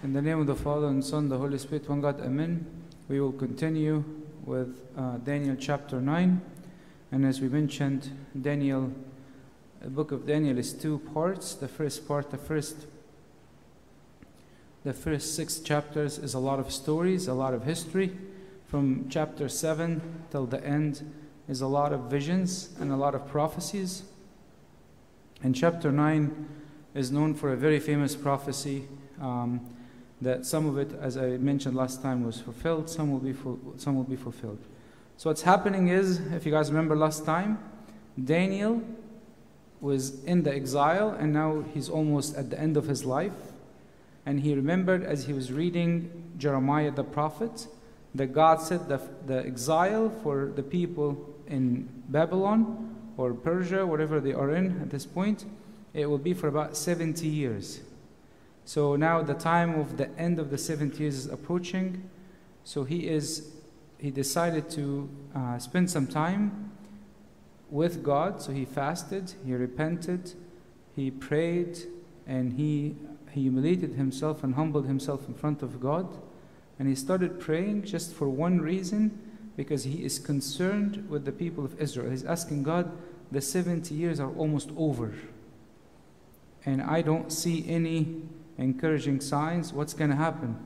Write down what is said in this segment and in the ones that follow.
In the name of the Father and Son, the Holy Spirit, one God, Amen. We will continue with uh, Daniel chapter 9. And as we mentioned, Daniel, the book of Daniel is two parts. The first part, the first, the first six chapters is a lot of stories, a lot of history. From chapter 7 till the end is a lot of visions and a lot of prophecies. And chapter 9 is known for a very famous prophecy um, that some of it, as I mentioned last time, was fulfilled, some will, be some will be fulfilled. So, what's happening is, if you guys remember last time, Daniel was in the exile and now he's almost at the end of his life. And he remembered as he was reading Jeremiah the prophet that God said the, the exile for the people in Babylon or Persia, whatever they are in at this point, it will be for about 70 years. So now the time of the end of the 70 years is approaching. So he is he decided to uh, spend some time with God. So he fasted, he repented, he prayed, and he, he humiliated himself and humbled himself in front of God. And he started praying just for one reason because he is concerned with the people of Israel. He's asking God, the 70 years are almost over. And I don't see any encouraging signs. What's going to happen?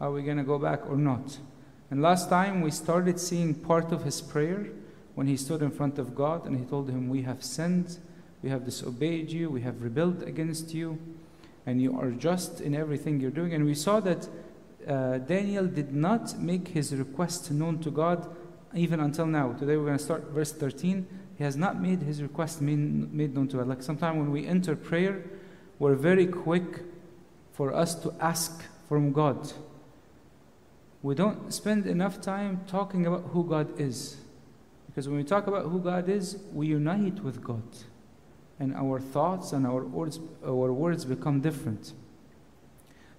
Are we going to go back or not? And last time we started seeing part of his prayer when he stood in front of God and he told him, We have sinned, we have disobeyed you, we have rebelled against you, and you are just in everything you're doing. And we saw that uh, Daniel did not make his request known to God even until now. Today we're going to start verse 13. He has not made his request made, made known to God. Like sometimes when we enter prayer, we're very quick for us to ask from God. We don't spend enough time talking about who God is. Because when we talk about who God is, we unite with God. And our thoughts and our words, our words become different.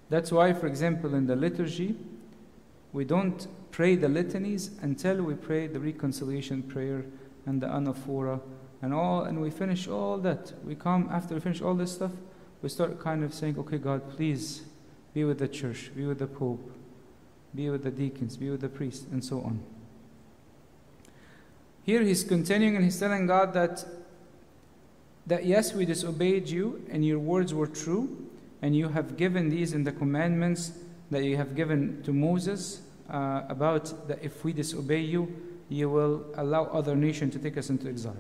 That's why, for example, in the liturgy, we don't pray the litanies until we pray the reconciliation prayer and the anaphora and all, and we finish all that. We come after we finish all this stuff, we start kind of saying, "Okay, God, please be with the church, be with the pope, be with the deacons, be with the priests, and so on." Here he's continuing and he's telling God that that yes, we disobeyed you and your words were true, and you have given these in the commandments that you have given to Moses uh, about that if we disobey you, you will allow other nations to take us into exile.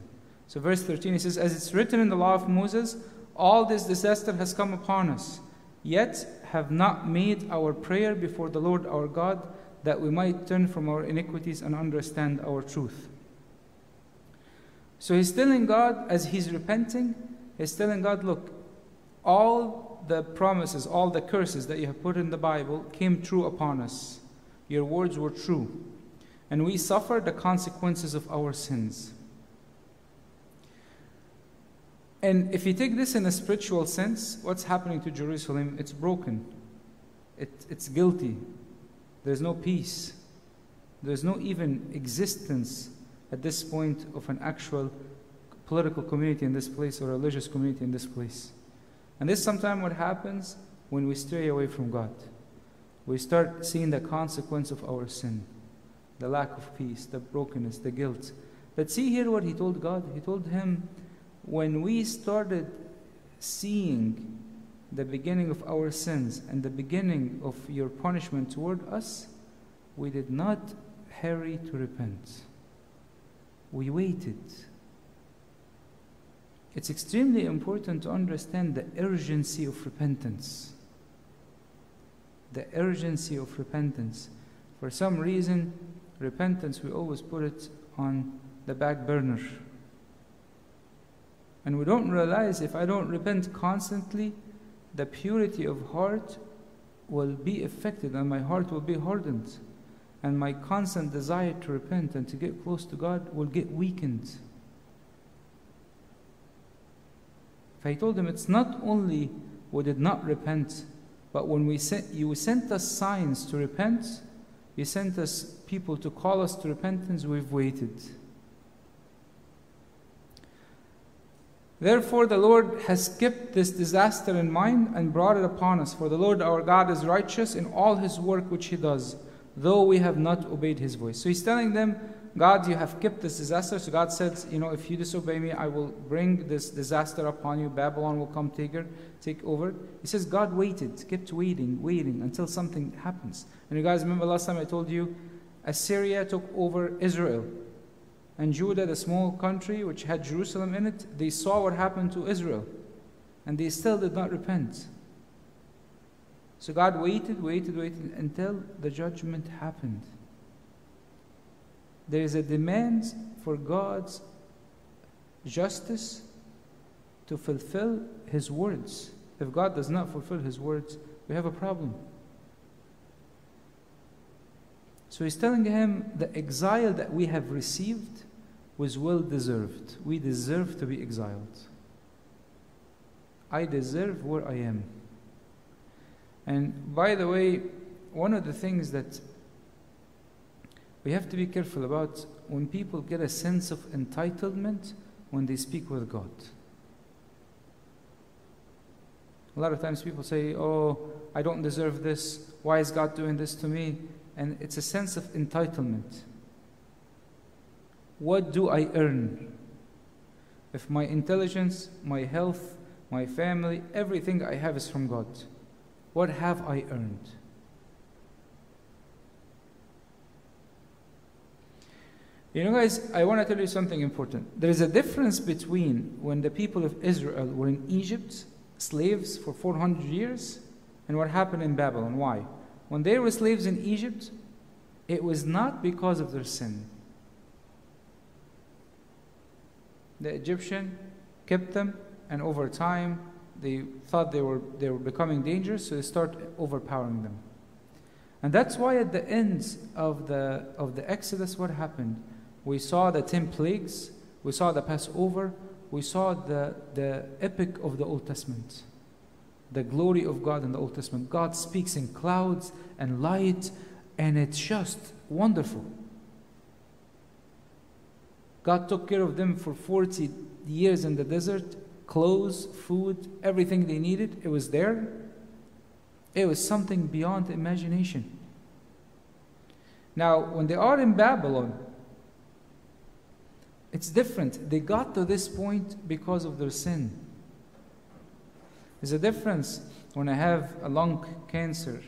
So, verse 13, he says, As it's written in the law of Moses, all this disaster has come upon us, yet have not made our prayer before the Lord our God, that we might turn from our iniquities and understand our truth. So he's telling God, as he's repenting, he's telling God, look, all the promises, all the curses that you have put in the Bible came true upon us. Your words were true. And we suffer the consequences of our sins. And if you take this in a spiritual sense, what's happening to Jerusalem? It's broken, it, it's guilty. There's no peace, there's no even existence at this point of an actual political community in this place or religious community in this place. And this sometimes what happens when we stray away from God. We start seeing the consequence of our sin, the lack of peace, the brokenness, the guilt. But see here what he told God. He told him, when we started seeing the beginning of our sins and the beginning of your punishment toward us, we did not hurry to repent. We waited. It's extremely important to understand the urgency of repentance. The urgency of repentance. For some reason, repentance, we always put it on the back burner. And we don't realize if I don't repent constantly, the purity of heart will be affected and my heart will be hardened. And my constant desire to repent and to get close to God will get weakened. If I told him it's not only we did not repent, but when we sent, you sent us signs to repent, you sent us people to call us to repentance, we've waited. Therefore, the Lord has kept this disaster in mind and brought it upon us. For the Lord our God is righteous in all his work which he does, though we have not obeyed his voice. So he's telling them, God, you have kept this disaster. So God says, you know, if you disobey me, I will bring this disaster upon you. Babylon will come take, her, take over. He says, God waited, kept waiting, waiting until something happens. And you guys remember last time I told you, Assyria took over Israel and Judah, the small country which had Jerusalem in it, they saw what happened to Israel and they still did not repent. So God waited, waited, waited until the judgment happened. There is a demand for God's justice to fulfill His words. If God does not fulfill His words, we have a problem. So he's telling him the exile that we have received was well deserved. We deserve to be exiled. I deserve where I am. And by the way, one of the things that we have to be careful about when people get a sense of entitlement when they speak with God. A lot of times people say, Oh, I don't deserve this. Why is God doing this to me? And it's a sense of entitlement. What do I earn? If my intelligence, my health, my family, everything I have is from God, what have I earned? You know, guys, I want to tell you something important. There is a difference between when the people of Israel were in Egypt, slaves for 400 years, and what happened in Babylon. Why? When they were slaves in Egypt, it was not because of their sin. The Egyptian kept them, and over time, they thought they were, they were becoming dangerous, so they started overpowering them. And that's why at the end of the, of the Exodus, what happened? We saw the 10 plagues, we saw the Passover, we saw the, the epic of the Old Testament the glory of God in the Old Testament. God speaks in clouds and light, and it's just wonderful. God took care of them for 40 years in the desert clothes, food, everything they needed, it was there. It was something beyond imagination. Now, when they are in Babylon, it's different. They got to this point because of their sin. There's a difference when I have a lung cancer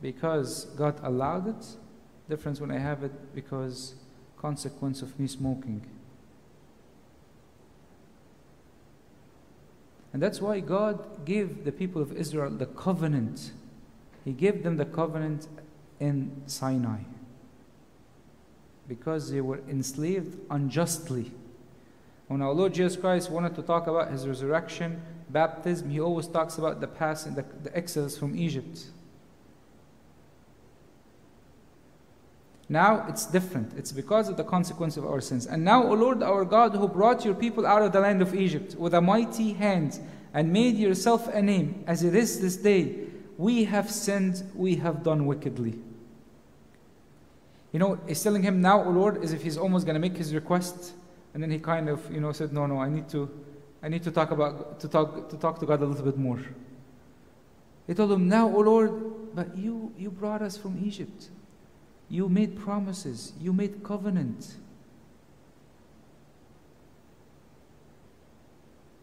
because God allowed it, difference when I have it because consequence of me smoking. And that's why God gave the people of Israel the covenant. He gave them the covenant in Sinai because they were enslaved unjustly. When our Lord Jesus Christ wanted to talk about his resurrection, baptism, he always talks about the past and the, the exodus from Egypt. Now it's different. It's because of the consequence of our sins. And now, O Lord our God, who brought your people out of the land of Egypt with a mighty hand and made yourself a name, as it is this day, we have sinned, we have done wickedly. You know, he's telling him now, O Lord, as if he's almost going to make his request. And then he kind of, you know, said, No, no, I need to I need to talk about to talk to talk to God a little bit more. He told him, Now, O Lord, but you you brought us from Egypt. You made promises, you made covenant.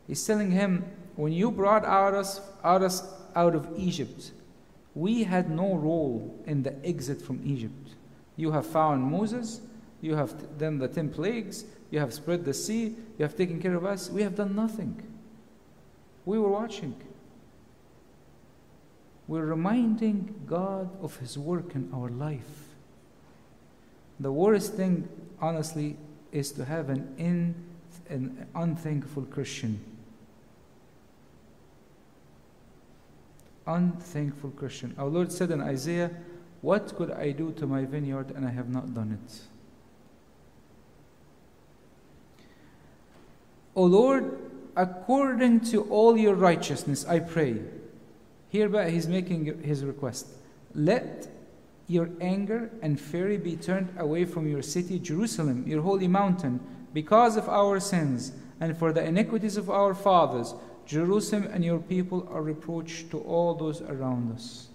He's telling him, when you brought out us out us out of Egypt, we had no role in the exit from Egypt. You have found Moses, you have done the ten plagues, you have spread the sea. You have taken care of us. We have done nothing. We were watching. We're reminding God of His work in our life. The worst thing, honestly, is to have an, in, an unthankful Christian. Unthankful Christian. Our Lord said in Isaiah, What could I do to my vineyard and I have not done it? O Lord, according to all your righteousness, I pray. Hereby he's making his request. Let your anger and fury be turned away from your city, Jerusalem, your holy mountain, because of our sins, and for the iniquities of our fathers. Jerusalem and your people are reproach to all those around us.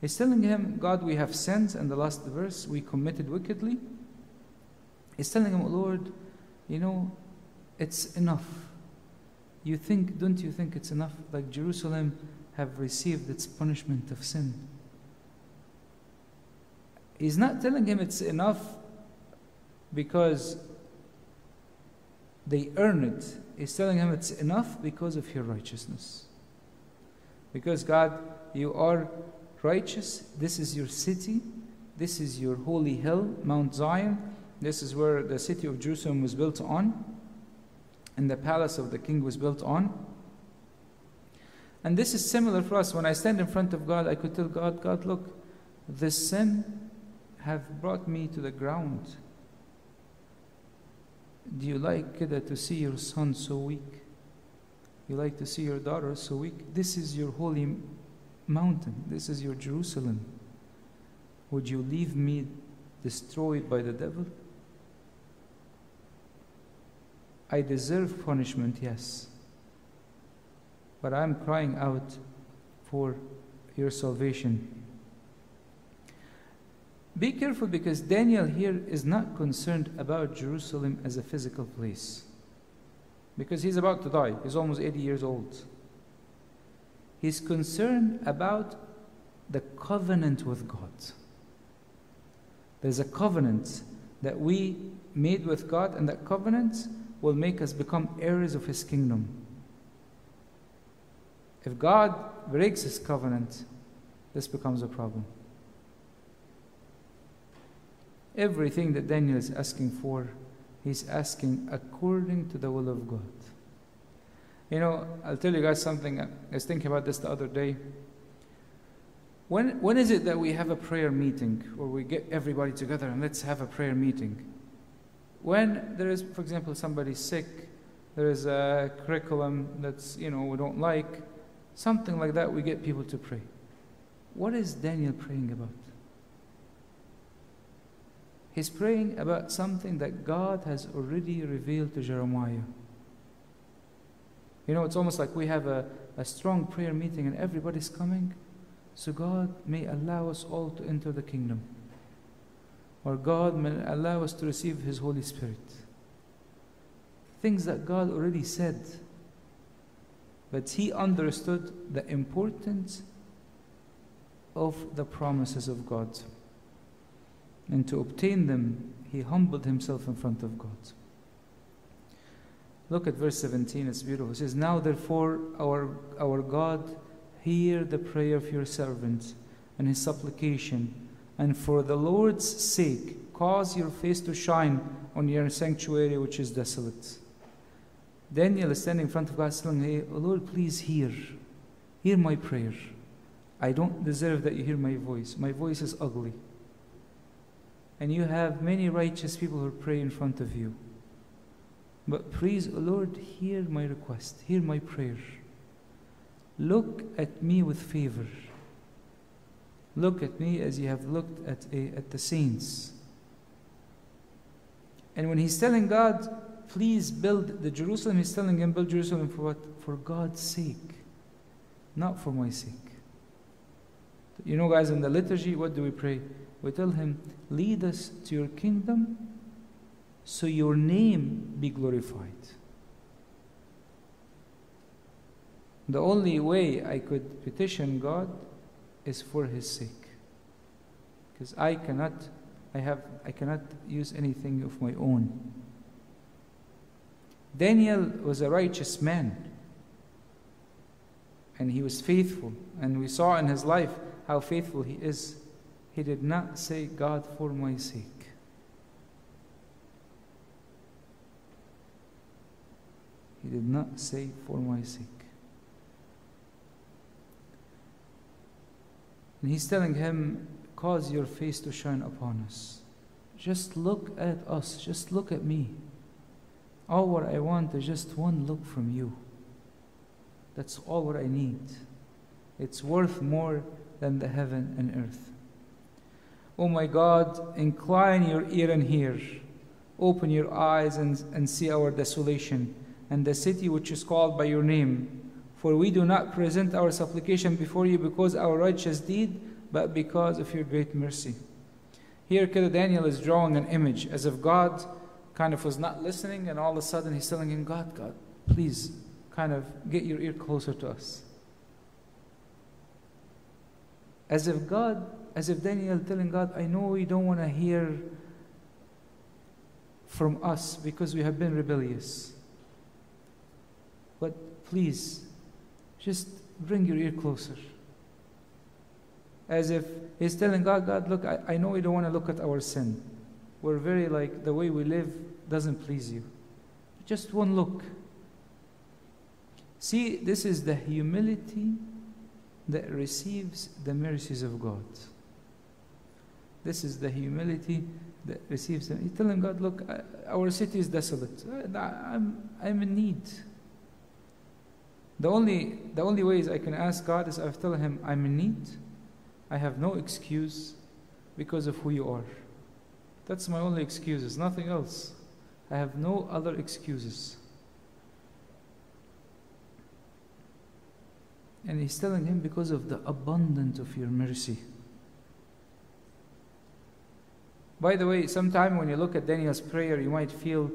He's telling him, God, we have sinned, And the last verse, we committed wickedly. He's telling him, Lord, you know, it's enough. You think, don't you think it's enough? Like Jerusalem have received its punishment of sin. He's not telling him it's enough because they earn it. He's telling him it's enough because of your righteousness. Because God, you are righteous. This is your city. This is your holy hill, Mount Zion. This is where the city of Jerusalem was built on, and the palace of the king was built on. And this is similar for us. When I stand in front of God, I could tell God, God, look, this sin have brought me to the ground. Do you like to see your son so weak? You like to see your daughter so weak? This is your holy mountain. This is your Jerusalem. Would you leave me destroyed by the devil? I deserve punishment, yes. But I'm crying out for your salvation. Be careful because Daniel here is not concerned about Jerusalem as a physical place. Because he's about to die, he's almost 80 years old. He's concerned about the covenant with God. There's a covenant that we made with God, and that covenant will make us become heirs of His kingdom. If God breaks His covenant, this becomes a problem. Everything that Daniel is asking for, he's asking according to the will of God. You know, I'll tell you guys something. I was thinking about this the other day. When, when is it that we have a prayer meeting or we get everybody together and let's have a prayer meeting? When there is, for example, somebody sick, there is a curriculum that's, you know, we don't like, something like that, we get people to pray. What is Daniel praying about? He's praying about something that God has already revealed to Jeremiah. You know, it's almost like we have a, a strong prayer meeting and everybody's coming, so God may allow us all to enter the kingdom. Or God may allow us to receive His Holy Spirit. Things that God already said. But He understood the importance of the promises of God and to obtain them, he humbled himself in front of God. Look at verse 17, it's beautiful. It says, Now therefore, our, our God, hear the prayer of your servant and his supplication, and for the Lord's sake, cause your face to shine on your sanctuary which is desolate. Daniel is standing in front of God, saying, Hey, Lord, please hear. Hear my prayer. I don't deserve that you hear my voice. My voice is ugly and you have many righteous people who pray in front of you. But please, Lord, hear my request, hear my prayer. Look at me with favor. Look at me as you have looked at, a, at the saints. And when he's telling God, please build the Jerusalem, he's telling him, build Jerusalem for what? For God's sake, not for my sake. You know, guys, in the liturgy, what do we pray? We tell him, Lead us to your kingdom so your name be glorified. The only way I could petition God is for his sake. Because I cannot I have I cannot use anything of my own. Daniel was a righteous man and he was faithful and we saw in his life how faithful he is he did not say, God, for my sake. He did not say, for my sake. And he's telling him, cause your face to shine upon us. Just look at us. Just look at me. All what I want is just one look from you. That's all what I need. It's worth more than the heaven and earth. Oh my God, incline your ear and hear. Open your eyes and, and see our desolation. and the city which is called by your name. For we do not present our supplication before you because our righteous deed, but because of your great mercy. Here, Daniel is drawing an image as if God kind of was not listening, and all of a sudden he's telling him, God, God, please kind of get your ear closer to us. As if God, as if Daniel telling God, I know you don't want to hear from us because we have been rebellious. But please, just bring your ear closer. As if he's telling God, God, look, I, I know you don't want to look at our sin. We're very like, the way we live doesn't please you. Just one look. See, this is the humility that receives the mercies of God. This is the humility that receives them. He's telling God, look, our city is desolate. I'm, I'm in need. The only, the only ways I can ask God is I tell Him, I'm in need. I have no excuse because of who you are. That's my only excuses, nothing else. I have no other excuses. And he's telling him because of the abundance of your mercy. By the way, sometime when you look at Daniel's prayer, you might feel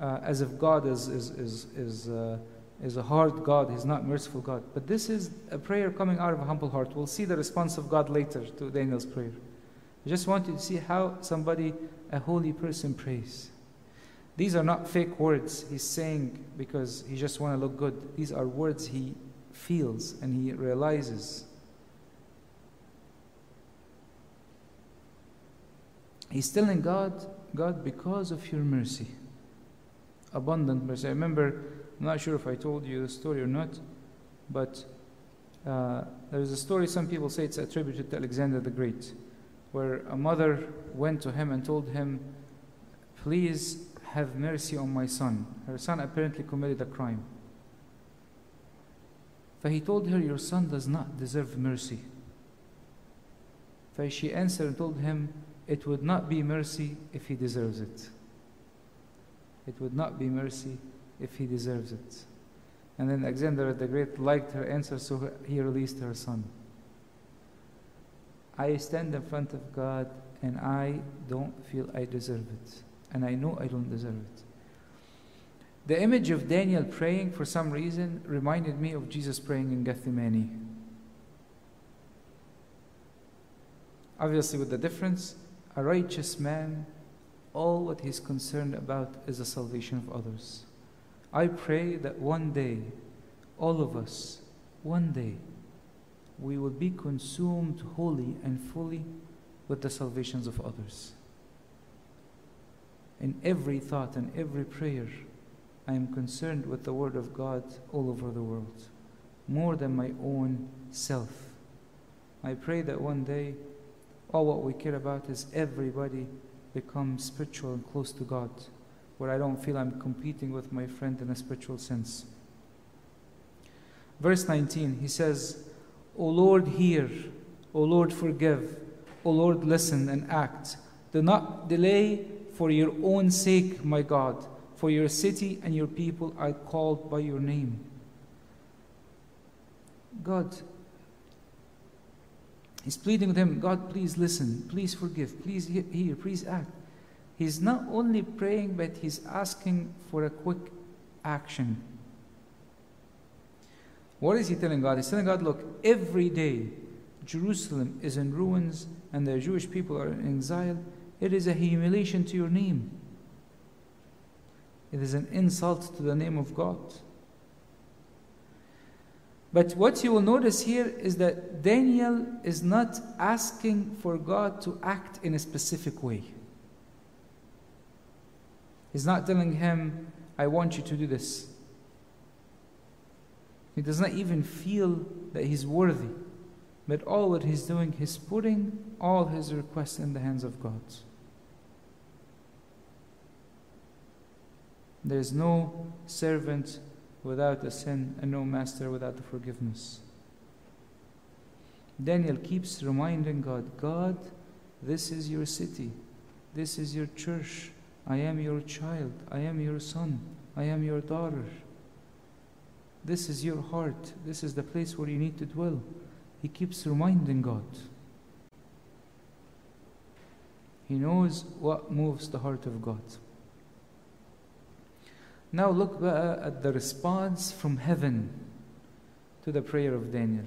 uh, as if God is, is, is, is uh, is a hard God, He's not merciful God. But this is a prayer coming out of a humble heart. We'll see the response of God later to Daniel's prayer. I just want you to see how somebody, a holy person, prays. These are not fake words he's saying because he just want to look good. These are words he feels and he realizes. He's telling God, God, because of your mercy, abundant mercy. I remember I'm not sure if I told you the story or not, but uh, there's a story, some people say it's attributed to Alexander the Great, where a mother went to him and told him, Please have mercy on my son. Her son apparently committed a crime. For he told her, Your son does not deserve mercy. She answered and told him, It would not be mercy if he deserves it. It would not be mercy if he deserves it. And then Alexander the Great liked her answer, so he released her son. I stand in front of God and I don't feel I deserve it. And I know I don't deserve it. The image of Daniel praying, for some reason, reminded me of Jesus praying in Gethsemane. Obviously, with the difference, a righteous man, all what he's concerned about is the salvation of others. I pray that one day, all of us, one day, we will be consumed wholly and fully with the salvations of others. In every thought and every prayer, I am concerned with the Word of God all over the world, more than my own self. I pray that one day, all what we care about is everybody become spiritual and close to God where I don't feel I'm competing with my friend in a spiritual sense. Verse 19, he says, O Lord, hear. O Lord, forgive. O Lord, listen and act. Do not delay for your own sake, my God, for your city and your people are called by your name. God, he's pleading with him, God, please listen, please forgive, please hear, please act. He's not only praying, but he's asking for a quick action. What is he telling God? He's telling God, look, every day Jerusalem is in ruins and the Jewish people are in exile. It is a humiliation to your name. It is an insult to the name of God. But what you will notice here is that Daniel is not asking for God to act in a specific way. He's not telling him, I want you to do this. He does not even feel that he's worthy. But all that he's doing, he's putting all his requests in the hands of God. There is no servant without a sin and no master without the forgiveness. Daniel keeps reminding God, God, this is your city, this is your church, I am your child. I am your son. I am your daughter. This is your heart. This is the place where you need to dwell. He keeps reminding God. He knows what moves the heart of God. Now look at the response from heaven to the prayer of Daniel.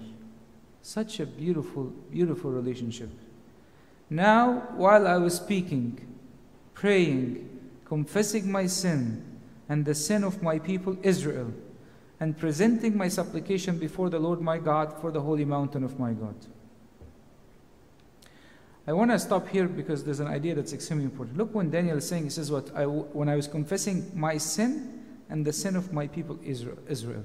Such a beautiful, beautiful relationship. Now, while I was speaking, praying, confessing my sin and the sin of my people Israel, and presenting my supplication before the Lord my God for the holy mountain of my God. I want to stop here because there's an idea that's extremely important. Look when Daniel is saying, he says, what, I, when I was confessing my sin and the sin of my people Israel.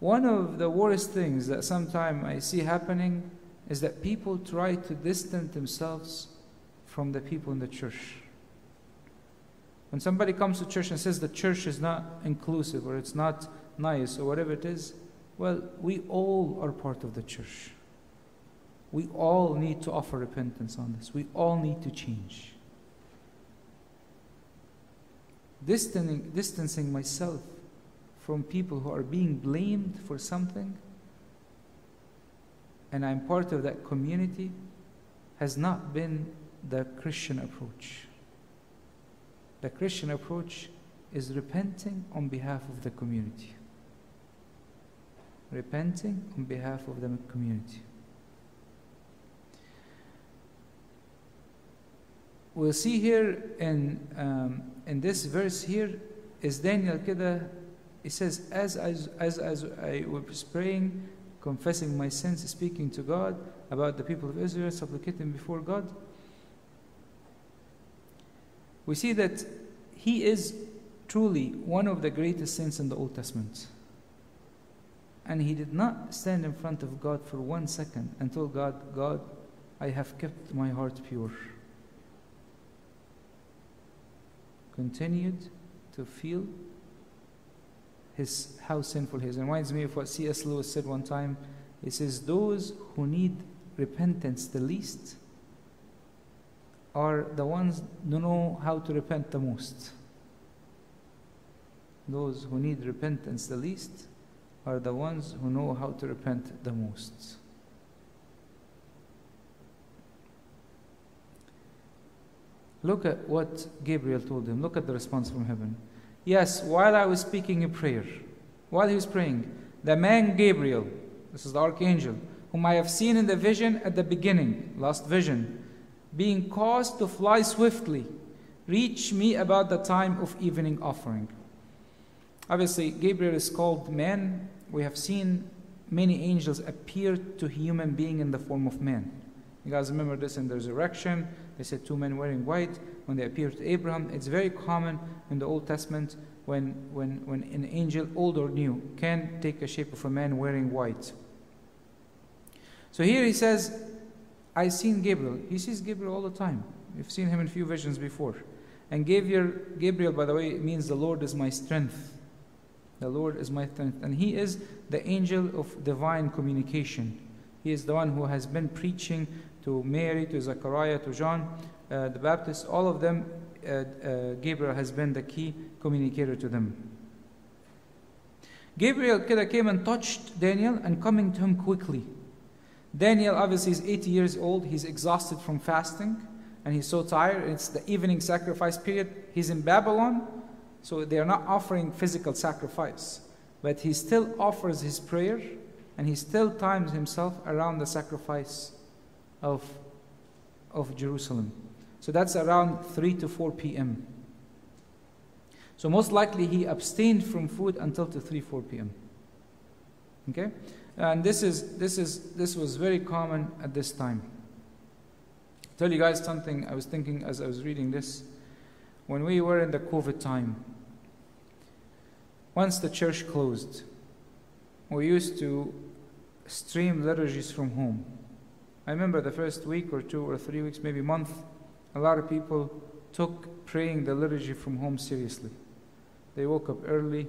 One of the worst things that sometimes I see happening is that people try to distance themselves from the people in the church. When somebody comes to church and says the church is not inclusive or it's not nice or whatever it is, well, we all are part of the church. We all need to offer repentance on this. We all need to change. Distancing, distancing myself from people who are being blamed for something and I'm part of that community has not been the Christian approach. The Christian approach is repenting on behalf of the community. Repenting on behalf of the community. We'll see here in, um, in this verse here is Daniel Kedah he says, as I, as, as I was praying, confessing my sins, speaking to God about the people of Israel, supplicating before God, we see that he is truly one of the greatest saints in the Old Testament and he did not stand in front of God for one second and told God God I have kept my heart pure continued to feel his how sinful he is. It reminds me of what C.S. Lewis said one time. He says, Those who need repentance the least are the ones who know how to repent the most. Those who need repentance the least are the ones who know how to repent the most. Look at what Gabriel told him. Look at the response from heaven. Yes, while I was speaking a prayer, while he was praying, the man Gabriel, this is the archangel, whom I have seen in the vision at the beginning, last vision, being caused to fly swiftly, reach me about the time of evening offering. Obviously, Gabriel is called man. We have seen many angels appear to human being in the form of man. You guys remember this in the resurrection. They said two men wearing white when they appeared to Abraham. It's very common in the Old Testament when, when, when an angel, old or new, can take a shape of a man wearing white. So here he says, I seen Gabriel. He sees Gabriel all the time. We've seen him in few visions before. And Gabriel, Gabriel, by the way, means the Lord is my strength. The Lord is my strength. And he is the angel of divine communication. He is the one who has been preaching to Mary, to Zechariah, to John uh, the Baptist, all of them, uh, uh, Gabriel has been the key communicator to them. Gabriel came and touched Daniel and coming to him quickly. Daniel obviously is 80 years old. He's exhausted from fasting and he's so tired. It's the evening sacrifice period. He's in Babylon, so they are not offering physical sacrifice. But he still offers his prayer and he still times himself around the sacrifice of, of Jerusalem. So that's around 3 to 4 p.m. So most likely he abstained from food until to 3, 4 p.m. Okay? And this is this is this was very common at this time. I'll tell you guys something I was thinking as I was reading this. When we were in the COVID time, once the church closed, we used to stream liturgies from home. I remember the first week or two or three weeks, maybe month, a lot of people took praying the liturgy from home seriously. They woke up early.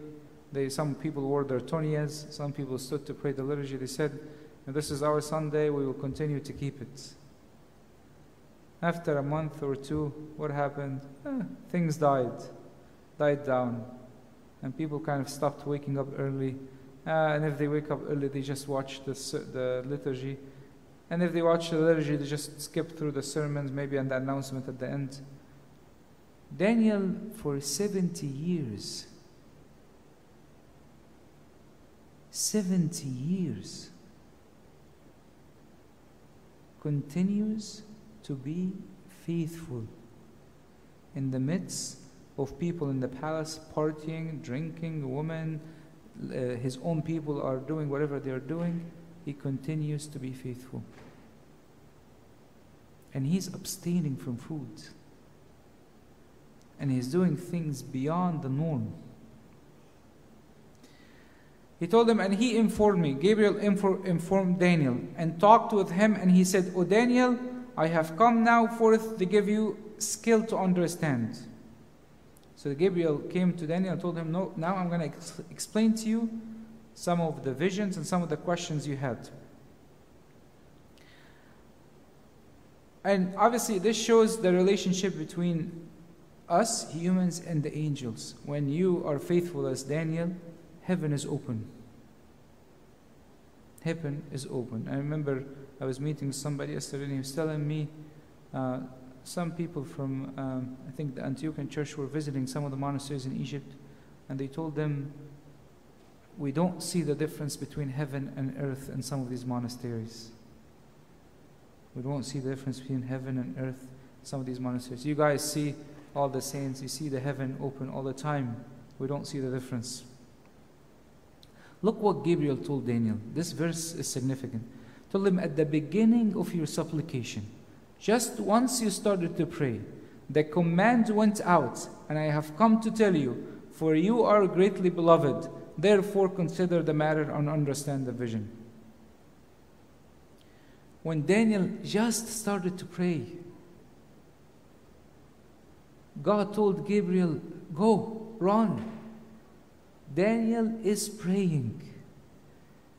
They, some people wore their tunias. Some people stood to pray the liturgy. They said, This is our Sunday. We will continue to keep it. After a month or two, what happened? Eh, things died, died down. And people kind of stopped waking up early uh, and if they wake up early, they just watch the, the liturgy. And if they watch the liturgy, they just skip through the sermons, maybe and the announcement at the end. Daniel, for 70 years, 70 years, continues to be faithful in the midst of people in the palace partying, drinking, women, uh, his own people are doing whatever they are doing, he continues to be faithful. And he's abstaining from food. And he's doing things beyond the norm. He told them, and he informed me. Gabriel infor- informed Daniel and talked with him, and he said, O Daniel, I have come now forth to give you skill to understand. So Gabriel came to Daniel and told him, No, now I'm going to ex- explain to you some of the visions and some of the questions you had. And obviously, this shows the relationship between us humans and the angels. When you are faithful as Daniel, heaven is open. Heaven is open. I remember I was meeting somebody yesterday and he was telling me uh, some people from, um, I think, the Antiochian church were visiting some of the monasteries in Egypt, and they told them, We don't see the difference between heaven and earth in some of these monasteries. We don't see the difference between heaven and earth in some of these monasteries. You guys see all the saints, you see the heaven open all the time. We don't see the difference. Look what Gabriel told Daniel. This verse is significant. Told him at the beginning of your supplication just once you started to pray, the command went out, and I have come to tell you, for you are greatly beloved. Therefore, consider the matter and understand the vision. When Daniel just started to pray, God told Gabriel, Go, run. Daniel is praying.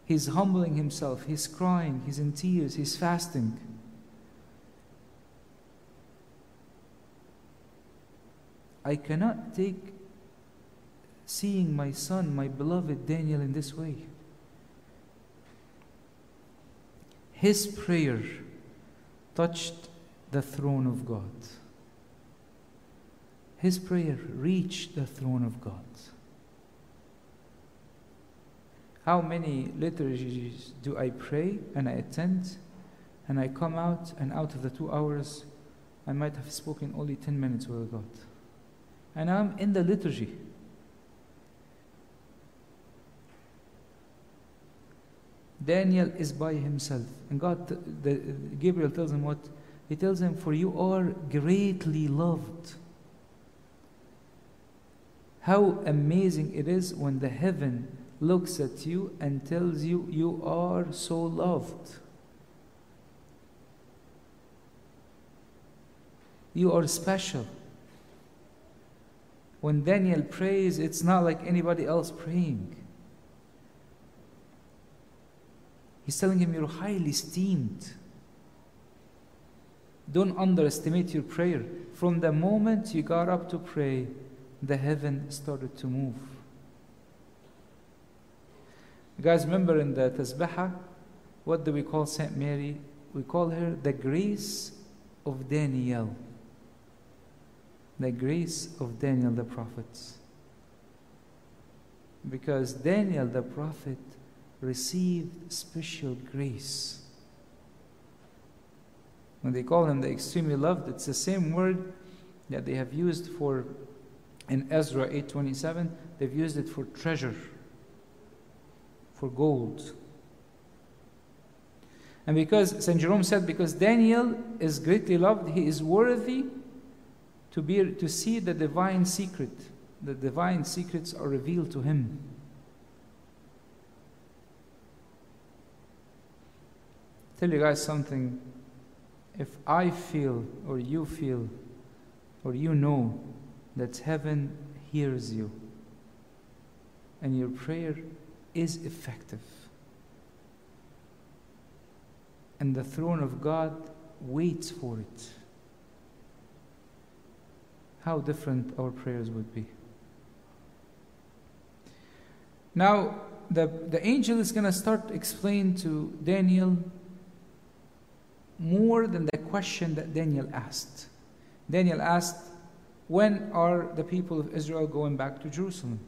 He's humbling himself, he's crying, he's in tears, he's fasting. I cannot take seeing my son, my beloved Daniel, in this way. His prayer touched the throne of God. His prayer reached the throne of God. How many liturgies do I pray and I attend and I come out and out of the two hours I might have spoken only 10 minutes with God? and I'm in the liturgy. Daniel is by himself, and God, the, Gabriel tells him what? He tells him, For you are greatly loved. How amazing it is when the heaven looks at you and tells you, You are so loved. You are special. When Daniel prays, it's not like anybody else praying. He's telling him, You're highly esteemed. Don't underestimate your prayer. From the moment you got up to pray, the heaven started to move. You guys remember in the Tasbihah, what do we call Saint Mary? We call her the grace of Daniel the grace of Daniel the prophet. Because Daniel the prophet received special grace. When they call him the extremely loved, it's the same word that they have used for in Ezra 8:27, they've used it for treasure, for gold. And because St. Jerome said, because Daniel is greatly loved, he is worthy to, be, to see the divine secret. The divine secrets are revealed to him. Tell you guys something. If I feel, or you feel, or you know that heaven hears you and your prayer is effective, and the throne of God waits for it how different our prayers would be. Now, the, the angel is going to start explain to Daniel more than the question that Daniel asked. Daniel asked, When are the people of Israel going back to Jerusalem?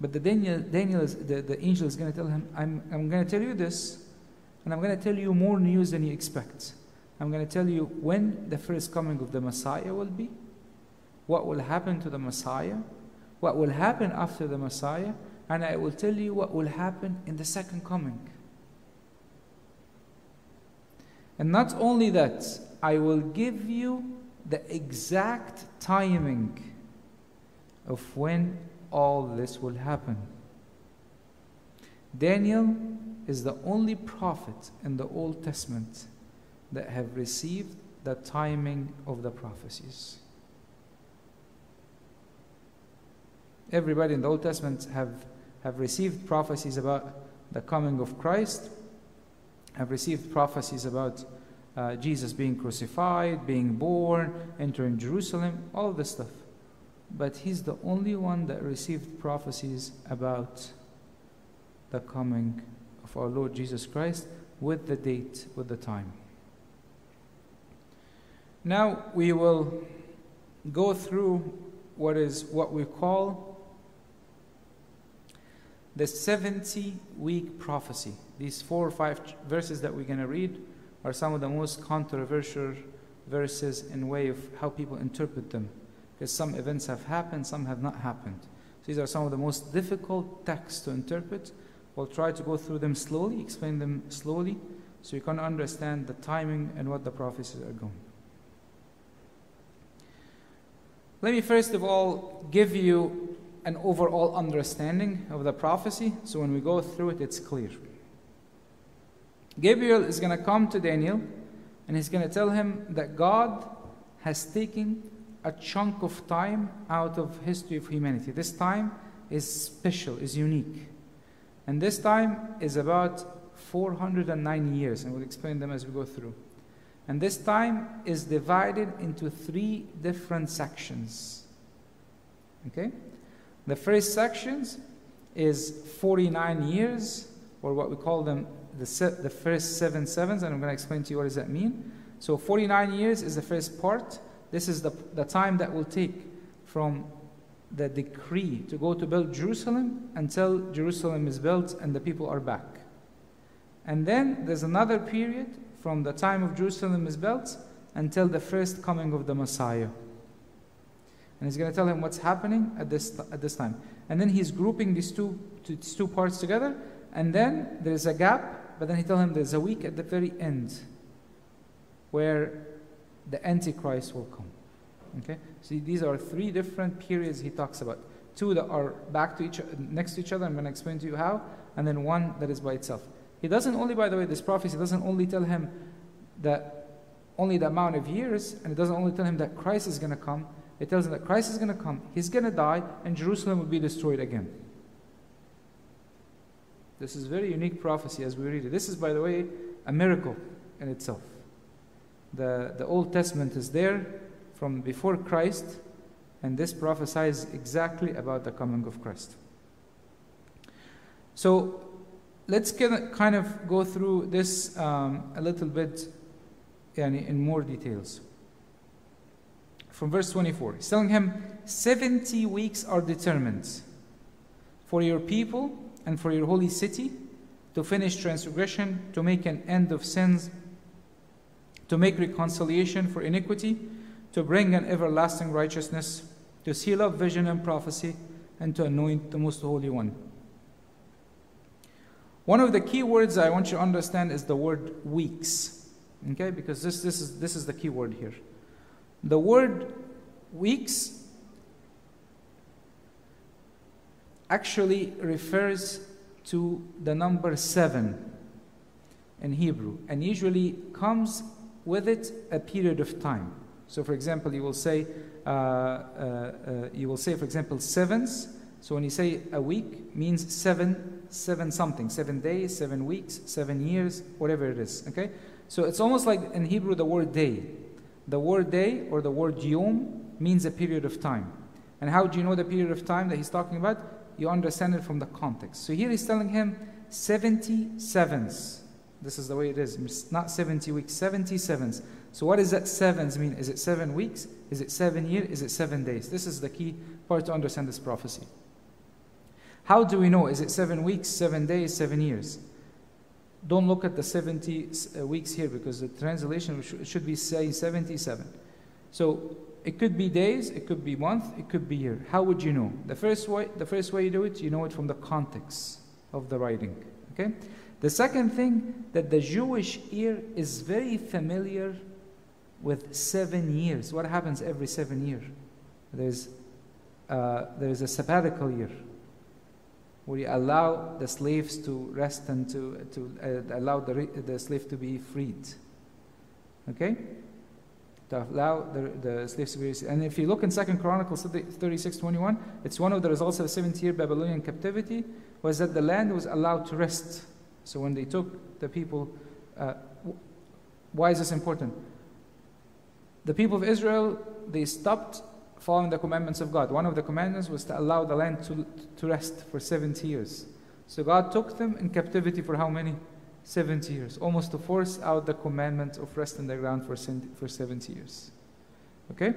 But the Daniel, Daniel is, the, the angel is going to tell him, I'm, I'm going to tell you this, and I'm going to tell you more news than you expect. I'm going to tell you when the first coming of the Messiah will be, what will happen to the Messiah, what will happen after the Messiah, and I will tell you what will happen in the second coming. And not only that, I will give you the exact timing of when all this will happen. Daniel is the only prophet in the Old Testament that have received the timing of the prophecies. Everybody in the Old Testament have, have received prophecies about the coming of Christ, have received prophecies about uh, Jesus being crucified, being born, entering Jerusalem, all this stuff. But he's the only one that received prophecies about the coming of our Lord Jesus Christ with the date, with the time. Now we will go through what is what we call the 70 week prophecy. These four or five verses that we're going to read are some of the most controversial verses in way of how people interpret them because some events have happened, some have not happened. These are some of the most difficult texts to interpret. We'll try to go through them slowly, explain them slowly, so you can understand the timing and what the prophecies are going. Let me first of all give you an overall understanding of the prophecy, so when we go through it, it's clear. Gabriel is going to come to Daniel and he's going to tell him that God has taken a chunk of time out of history of humanity. This time is special, is unique. And this time is about 409 years, and we'll explain them as we go through. And this time is divided into three different sections. Okay? The first sections is 49 years, or what we call them the, se- the first seven sevens, and I'm going to explain to you what does that mean. So 49 years is the first part. This is the, the time that will take from the decree to go to build Jerusalem until Jerusalem is built and the people are back. And then there's another period from the time of Jerusalem is built until the first coming of the Messiah. And he's going to tell him what's happening at this, at this time. And then he's grouping these two, these two parts together. And then there's a gap, but then he tells him there's a week at the very end where the Antichrist will come. Okay? See, these are three different periods he talks about. Two that are back to each next to each other. I'm going to explain to you how, and then one that is by itself. He doesn't only, by the way, this prophecy doesn't only tell him that only the amount of years, and it doesn't only tell him that Christ is going to come. It tells him that Christ is going to come, he's going to die, and Jerusalem will be destroyed again. This is very unique prophecy as we read it. This is, by the way, a miracle in itself. The, the Old Testament is there from before Christ, and this prophesies exactly about the coming of Christ. So let's kind of go through this um, a little bit in more details. From verse 24, he's telling him 70 weeks are determined for your people and for your holy city to finish transgression, to make an end of sins to make reconciliation for iniquity, to bring an everlasting righteousness, to seal up vision and prophecy, and to anoint the Most Holy One. One of the key words I want you to understand is the word weeks. Okay, because this, this, is, this is the key word here. The word weeks actually refers to the number seven in Hebrew and usually comes with it a period of time. So, for example, you will say, uh, uh, uh, you will say, for example, sevens. So when you say a week, means seven, seven something, seven days, seven weeks, seven years, whatever it is. Okay. So it's almost like in Hebrew the word day. The word day or the word yom means a period of time. And how do you know the period of time that he's talking about? you understand it from the context. So here he's telling him 77s. This is the way it is. It's not 70 weeks, 77s. So what does that sevens mean? Is it seven weeks? Is it seven years? Is it seven days? This is the key part to understand this prophecy. How do we know? Is it seven weeks, seven days, seven years? Don't look at the 70 uh, weeks here because the translation should be saying 77. So it could be days, it could be month, it could be year. How would you know? The first way, the first way you do it, you know it from the context of the writing. Okay. The second thing that the Jewish ear is very familiar with seven years. What happens every seven years? There's uh, there's a sabbatical year where you allow the slaves to rest and to, to uh, allow the, the slave to be freed. Okay? To allow the, the slaves to be And if you look in Second Chronicles 36 21, it's one of the results of the 70 year Babylonian captivity was that the land was allowed to rest. So when they took the people, uh, why is this important? The people of Israel, they stopped following the commandments of God. One of the commandments was to allow the land to, to rest for 70 years. So God took them in captivity for how many? 70 years, almost to force out the commandment of rest in the ground for, for 70 years. Okay?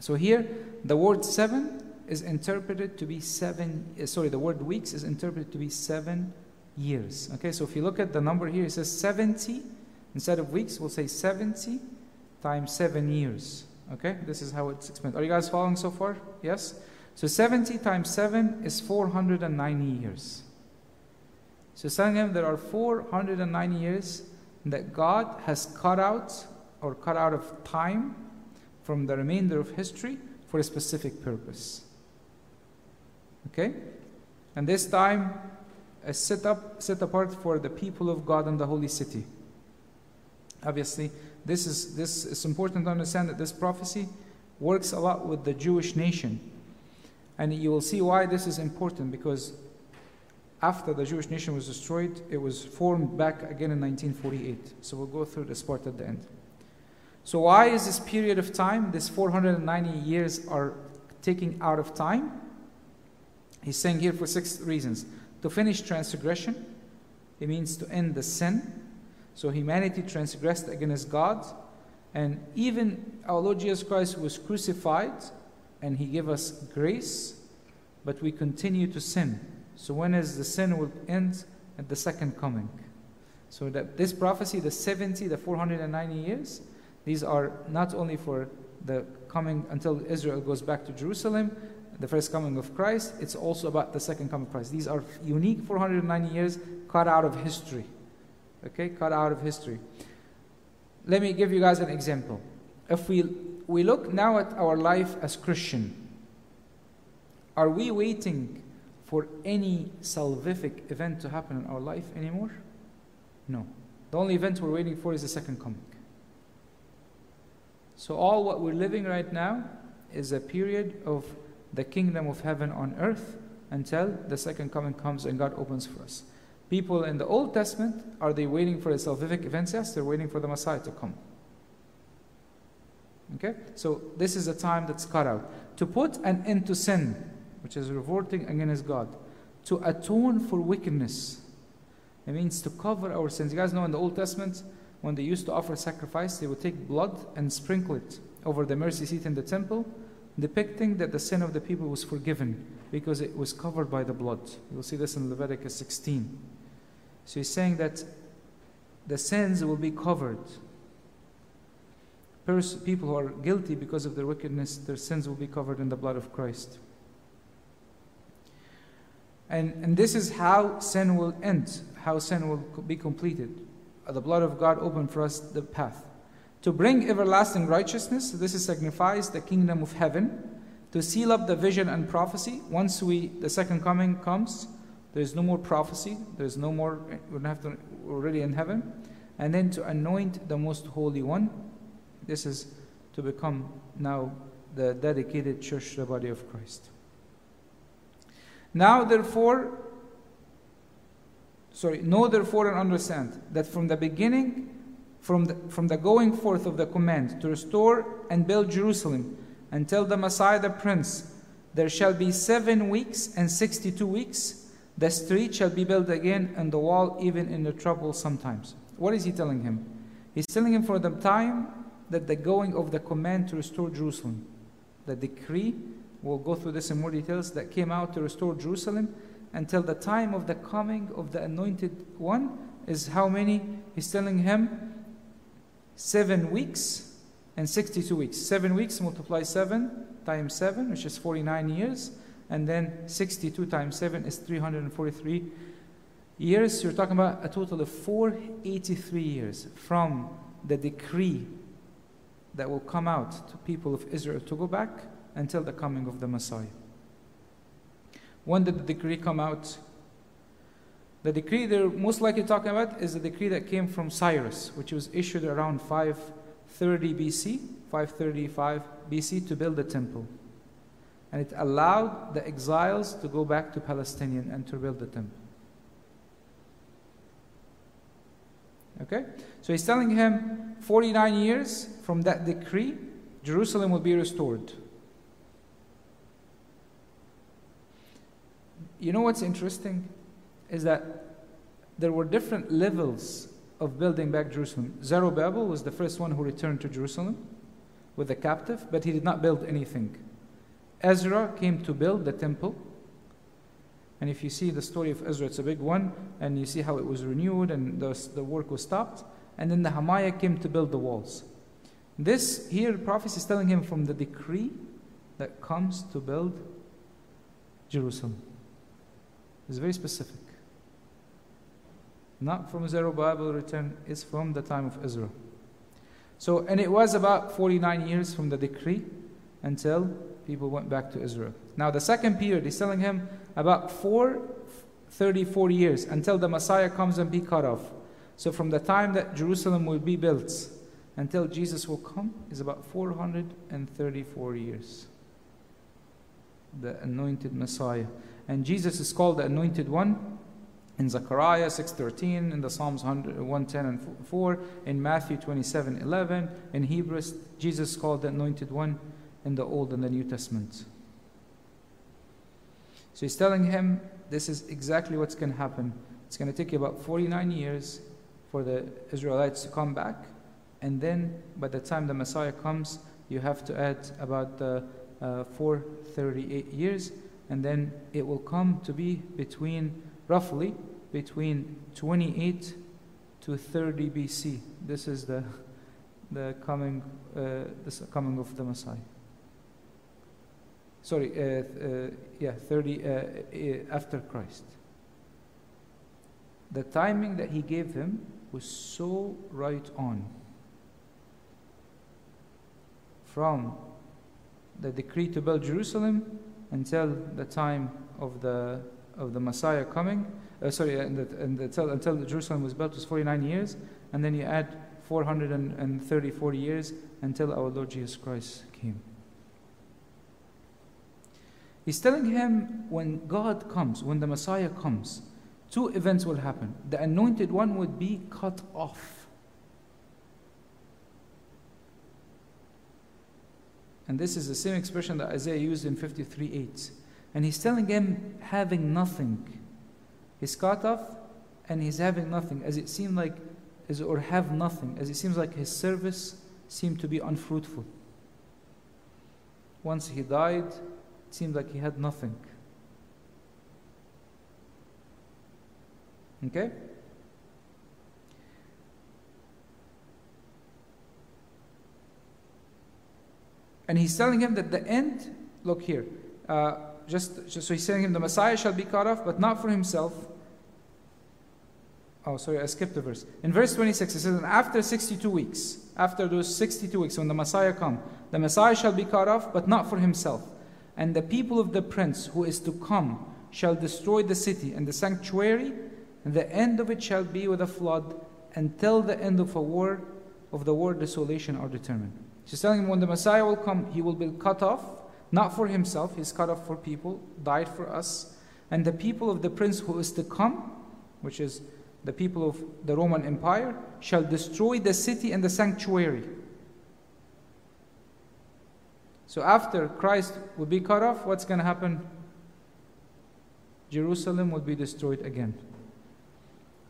So here, the word seven is interpreted to be seven, uh, sorry, the word weeks is interpreted to be seven years. Okay, so if you look at the number here, it says 70. Instead of weeks, we'll say 70 times seven years. Okay, this is how it's explained. Are you guys following so far? Yes? So 70 times 7 is 490 years. So telling him there are 490 years that God has cut out or cut out of time from the remainder of history for a specific purpose. Okay? And this time Uh, set up set apart for the people of God and the holy city. Obviously, this is, this is important to understand that this prophecy works a lot with the Jewish nation. And you will see why this is important because after the Jewish nation was destroyed, it was formed back again in 1948. So we'll go through this part at the end. So, why is this period of time, this 490 years, are taking out of time? He's saying here for six reasons to finish transgression, it means to end the sin, so humanity transgressed against God, and even our Lord Jesus Christ was crucified, and He gave us grace, but we continue to sin. So when is the sin will end? At the second coming. So that this prophecy, the 70, the 490 years, these are not only for the coming until Israel goes back to Jerusalem, the first coming of Christ, it's also about the second coming of Christ. These are unique 490 years cut out of history okay, cut out of history. Let me give you guys an example. If we, we look now at our life as Christian, are we waiting for any salvific event to happen in our life anymore? No. The only event we're waiting for is the second coming. So, all what we're living right now is a period of the kingdom of heaven on earth until the second coming comes and God opens for us. People in the Old Testament, are they waiting for a salvific event? Yes, they're waiting for the Messiah to come. Okay? So this is a time that's cut out. To put an end to sin, which is revolting against God. To atone for wickedness. It means to cover our sins. You guys know in the Old Testament, when they used to offer sacrifice, they would take blood and sprinkle it over the mercy seat in the temple, depicting that the sin of the people was forgiven because it was covered by the blood. You'll see this in Leviticus 16. So he's saying that the sins will be covered. Pers- people who are guilty because of their wickedness, their sins will be covered in the blood of Christ. And, and this is how sin will end, how sin will be completed. The blood of God opened for us the path. To bring everlasting righteousness, this signifies the kingdom of heaven. To seal up the vision and prophecy, once we the second coming comes, there's no more prophecy. There's no more, we don't have to, already in heaven. And then to anoint the most holy one. This is to become now the dedicated church, the body of Christ. Now, therefore, sorry, know therefore and understand that from the beginning, from the, from the going forth of the command to restore and build Jerusalem until the Messiah the Prince there shall be seven weeks and sixty two weeks. The street shall be built again, and the wall even in the trouble sometimes. What is he telling him? He's telling him for the time that the going of the command to restore Jerusalem, the decree, we'll go through this in more details, that came out to restore Jerusalem until the time of the coming of the anointed one is how many? He's telling him seven weeks and 62 weeks. Seven weeks multiply seven times seven, which is 49 years. And then 62 times seven is 343 years. You're talking about a total of 483 years from the decree that will come out to people of Israel to go back until the coming of the Messiah. When did the decree come out? The decree they're most likely talking about is the decree that came from Cyrus, which was issued around 530 BC, 535 BC to build the temple. And it allowed the exiles to go back to Palestinian and to build the temple. Okay? So he's telling him 49 years from that decree, Jerusalem will be restored. You know what's interesting? Is that there were different levels of building back Jerusalem. Zerubbabel was the first one who returned to Jerusalem with the captive, but he did not build anything. Ezra came to build the temple. And if you see the story of Ezra, it's a big one, and you see how it was renewed and the, the work was stopped. And then Nehemiah came to build the walls. This here, the prophet is telling him from the decree that comes to build Jerusalem. It's very specific not from Zerubbabel return, is from the time of Israel. So, and it was about 49 years from the decree until people went back to Israel. Now, the second period, he's telling him about 4, 30, 40 years until the Messiah comes and be cut off. So, from the time that Jerusalem will be built until Jesus will come is about 434 years. The anointed Messiah. And Jesus is called the anointed one in Zechariah 6.13, in the Psalms 110 and 4, in Matthew 27.11, in Hebrews, Jesus called the anointed one in the Old and the New Testament. So he's telling him this is exactly what's going to happen. It's going to take you about 49 years for the Israelites to come back, and then by the time the Messiah comes, you have to add about uh, uh, 438 years, and then it will come to be between roughly between 28 to 30 BC. This is the, the coming, uh, coming of the Messiah. Sorry, uh, uh, yeah, 30 uh, uh, after Christ. The timing that he gave him was so right on. From the decree to build Jerusalem until the time of the of the Messiah coming, uh, sorry, and, the, and the, until, until Jerusalem was built was 49 years, and then you add 430, 40 years until our Lord Jesus Christ came. He's telling him when God comes, when the Messiah comes, two events will happen. The anointed one would be cut off. And this is the same expression that Isaiah used in 53 8. And he's telling him, having nothing. He's cut off and he's having nothing, as it seemed like, as, or have nothing, as it seems like his service seemed to be unfruitful. Once he died, it seemed like he had nothing. Okay? And he's telling him that the end, look here, uh, just, just so he's saying him, the Messiah shall be cut off, but not for himself. Oh, sorry, I skipped the verse. In verse 26, it says, And after 62 weeks, after those 62 weeks, when the Messiah come, the Messiah shall be cut off, but not for himself. And the people of the prince who is to come shall destroy the city and the sanctuary, and the end of it shall be with a flood, until the end of a war, of the war desolation are determined. She's telling him when the Messiah will come, he will be cut off, not for himself, he's cut off for people, died for us. And the people of the prince who is to come, which is the people of the Roman Empire, shall destroy the city and the sanctuary. So after Christ will be cut off, what's going to happen? Jerusalem will be destroyed again.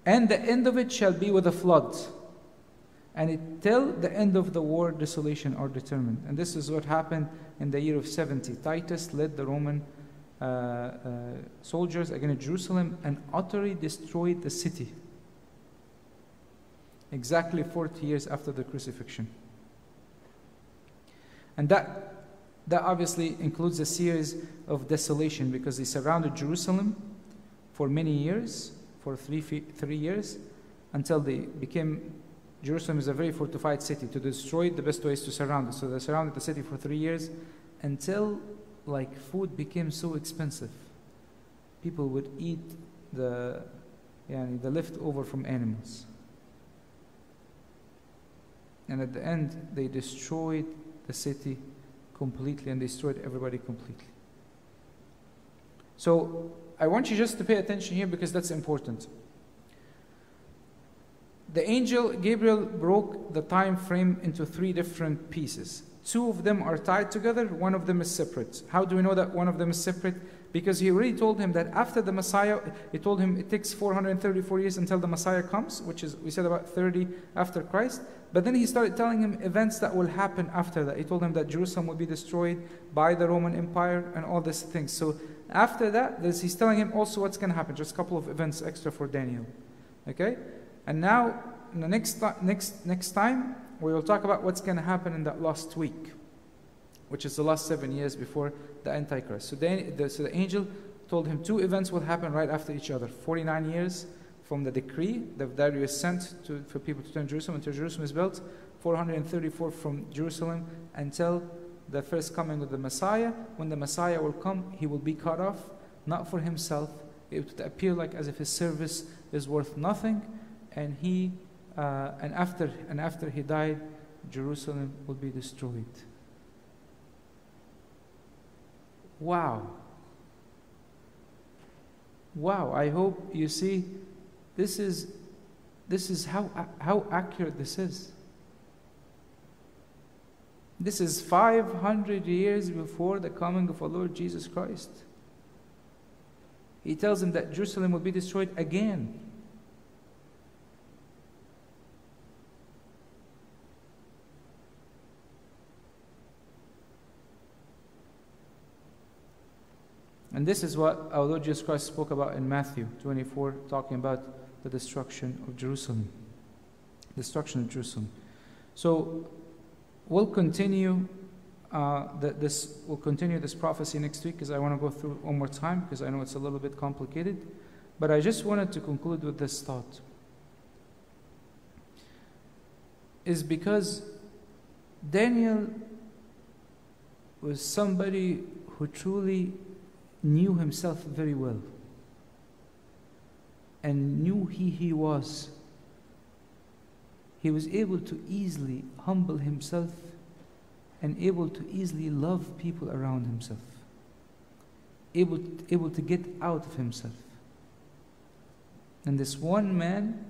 And the end of it shall be with a flood. And it, till the end of the war, desolation are determined. And this is what happened in the year of 70. Titus led the Roman uh, uh, soldiers against Jerusalem and utterly destroyed the city. Exactly 40 years after the crucifixion. And that that obviously includes a series of desolation because they surrounded Jerusalem for many years, for three, three years, until they became. Jerusalem is a very fortified city. To destroy it, the best way is to surround it. So they surrounded the city for three years until like food became so expensive. People would eat the, the leftover from animals. And at the end, they destroyed the city completely and destroyed everybody completely. So I want you just to pay attention here because that's important. The angel Gabriel broke the time frame into three different pieces. Two of them are tied together, one of them is separate. How do we know that one of them is separate? Because he already told him that after the Messiah, he told him it takes 434 years until the Messiah comes, which is, we said, about 30 after Christ. But then he started telling him events that will happen after that. He told him that Jerusalem will be destroyed by the Roman Empire and all these things. So after that, he's telling him also what's going to happen. Just a couple of events extra for Daniel. Okay? And now, the next, next, next time, we will talk about what's going to happen in that last week, which is the last seven years before the Antichrist. So the, so the angel told him two events will happen right after each other 49 years from the decree that Darius sent to, for people to turn Jerusalem until Jerusalem is built, 434 from Jerusalem until the first coming of the Messiah. When the Messiah will come, he will be cut off, not for himself. It would appear like as if his service is worth nothing, and he uh, and after and after he died, Jerusalem will be destroyed. Wow. Wow, I hope you see this is, this is how, how accurate this is. This is 500 years before the coming of our Lord Jesus Christ. He tells them that Jerusalem will be destroyed again. And this is what our Lord Jesus Christ spoke about in Matthew 24, talking about the destruction of Jerusalem. Destruction of Jerusalem. So we'll continue uh, the, this. We'll continue this prophecy next week because I want to go through one more time because I know it's a little bit complicated. But I just wanted to conclude with this thought. Is because Daniel was somebody who truly knew himself very well and knew he he was, he was able to easily humble himself and able to easily love people around himself, able, able to get out of himself. And this one man,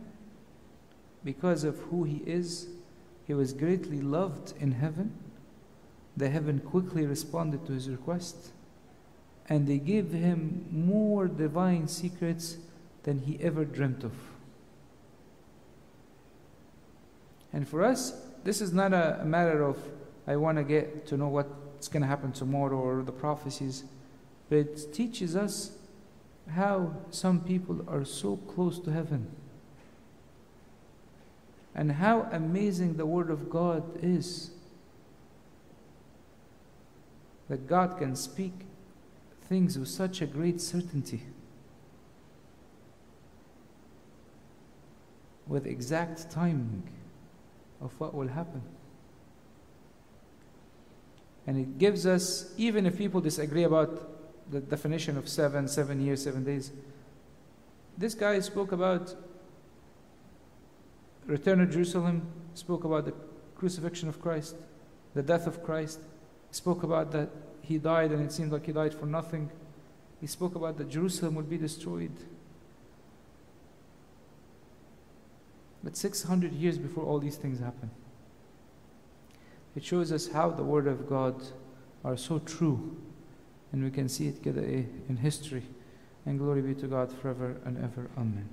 because of who he is, he was greatly loved in heaven. The heaven quickly responded to his request, and they gave him more divine secrets than he ever dreamt of. And for us, this is not a, a matter of, I want to get to know what's going to happen tomorrow or the prophecies, but it teaches us how some people are so close to heaven and how amazing the Word of God is. That God can speak things with such a great certainty. with exact timing of what will happen. And it gives us, even if people disagree about the definition of seven, seven years, seven days, this guy spoke about return to Jerusalem, spoke about the crucifixion of Christ, the death of Christ, spoke about that he died and it seemed like he died for nothing. He spoke about that Jerusalem would be destroyed. But 600 years before all these things happen, it shows us how the Word of God are so true, and we can see it eh, in history. And glory be to God forever and ever. Amen.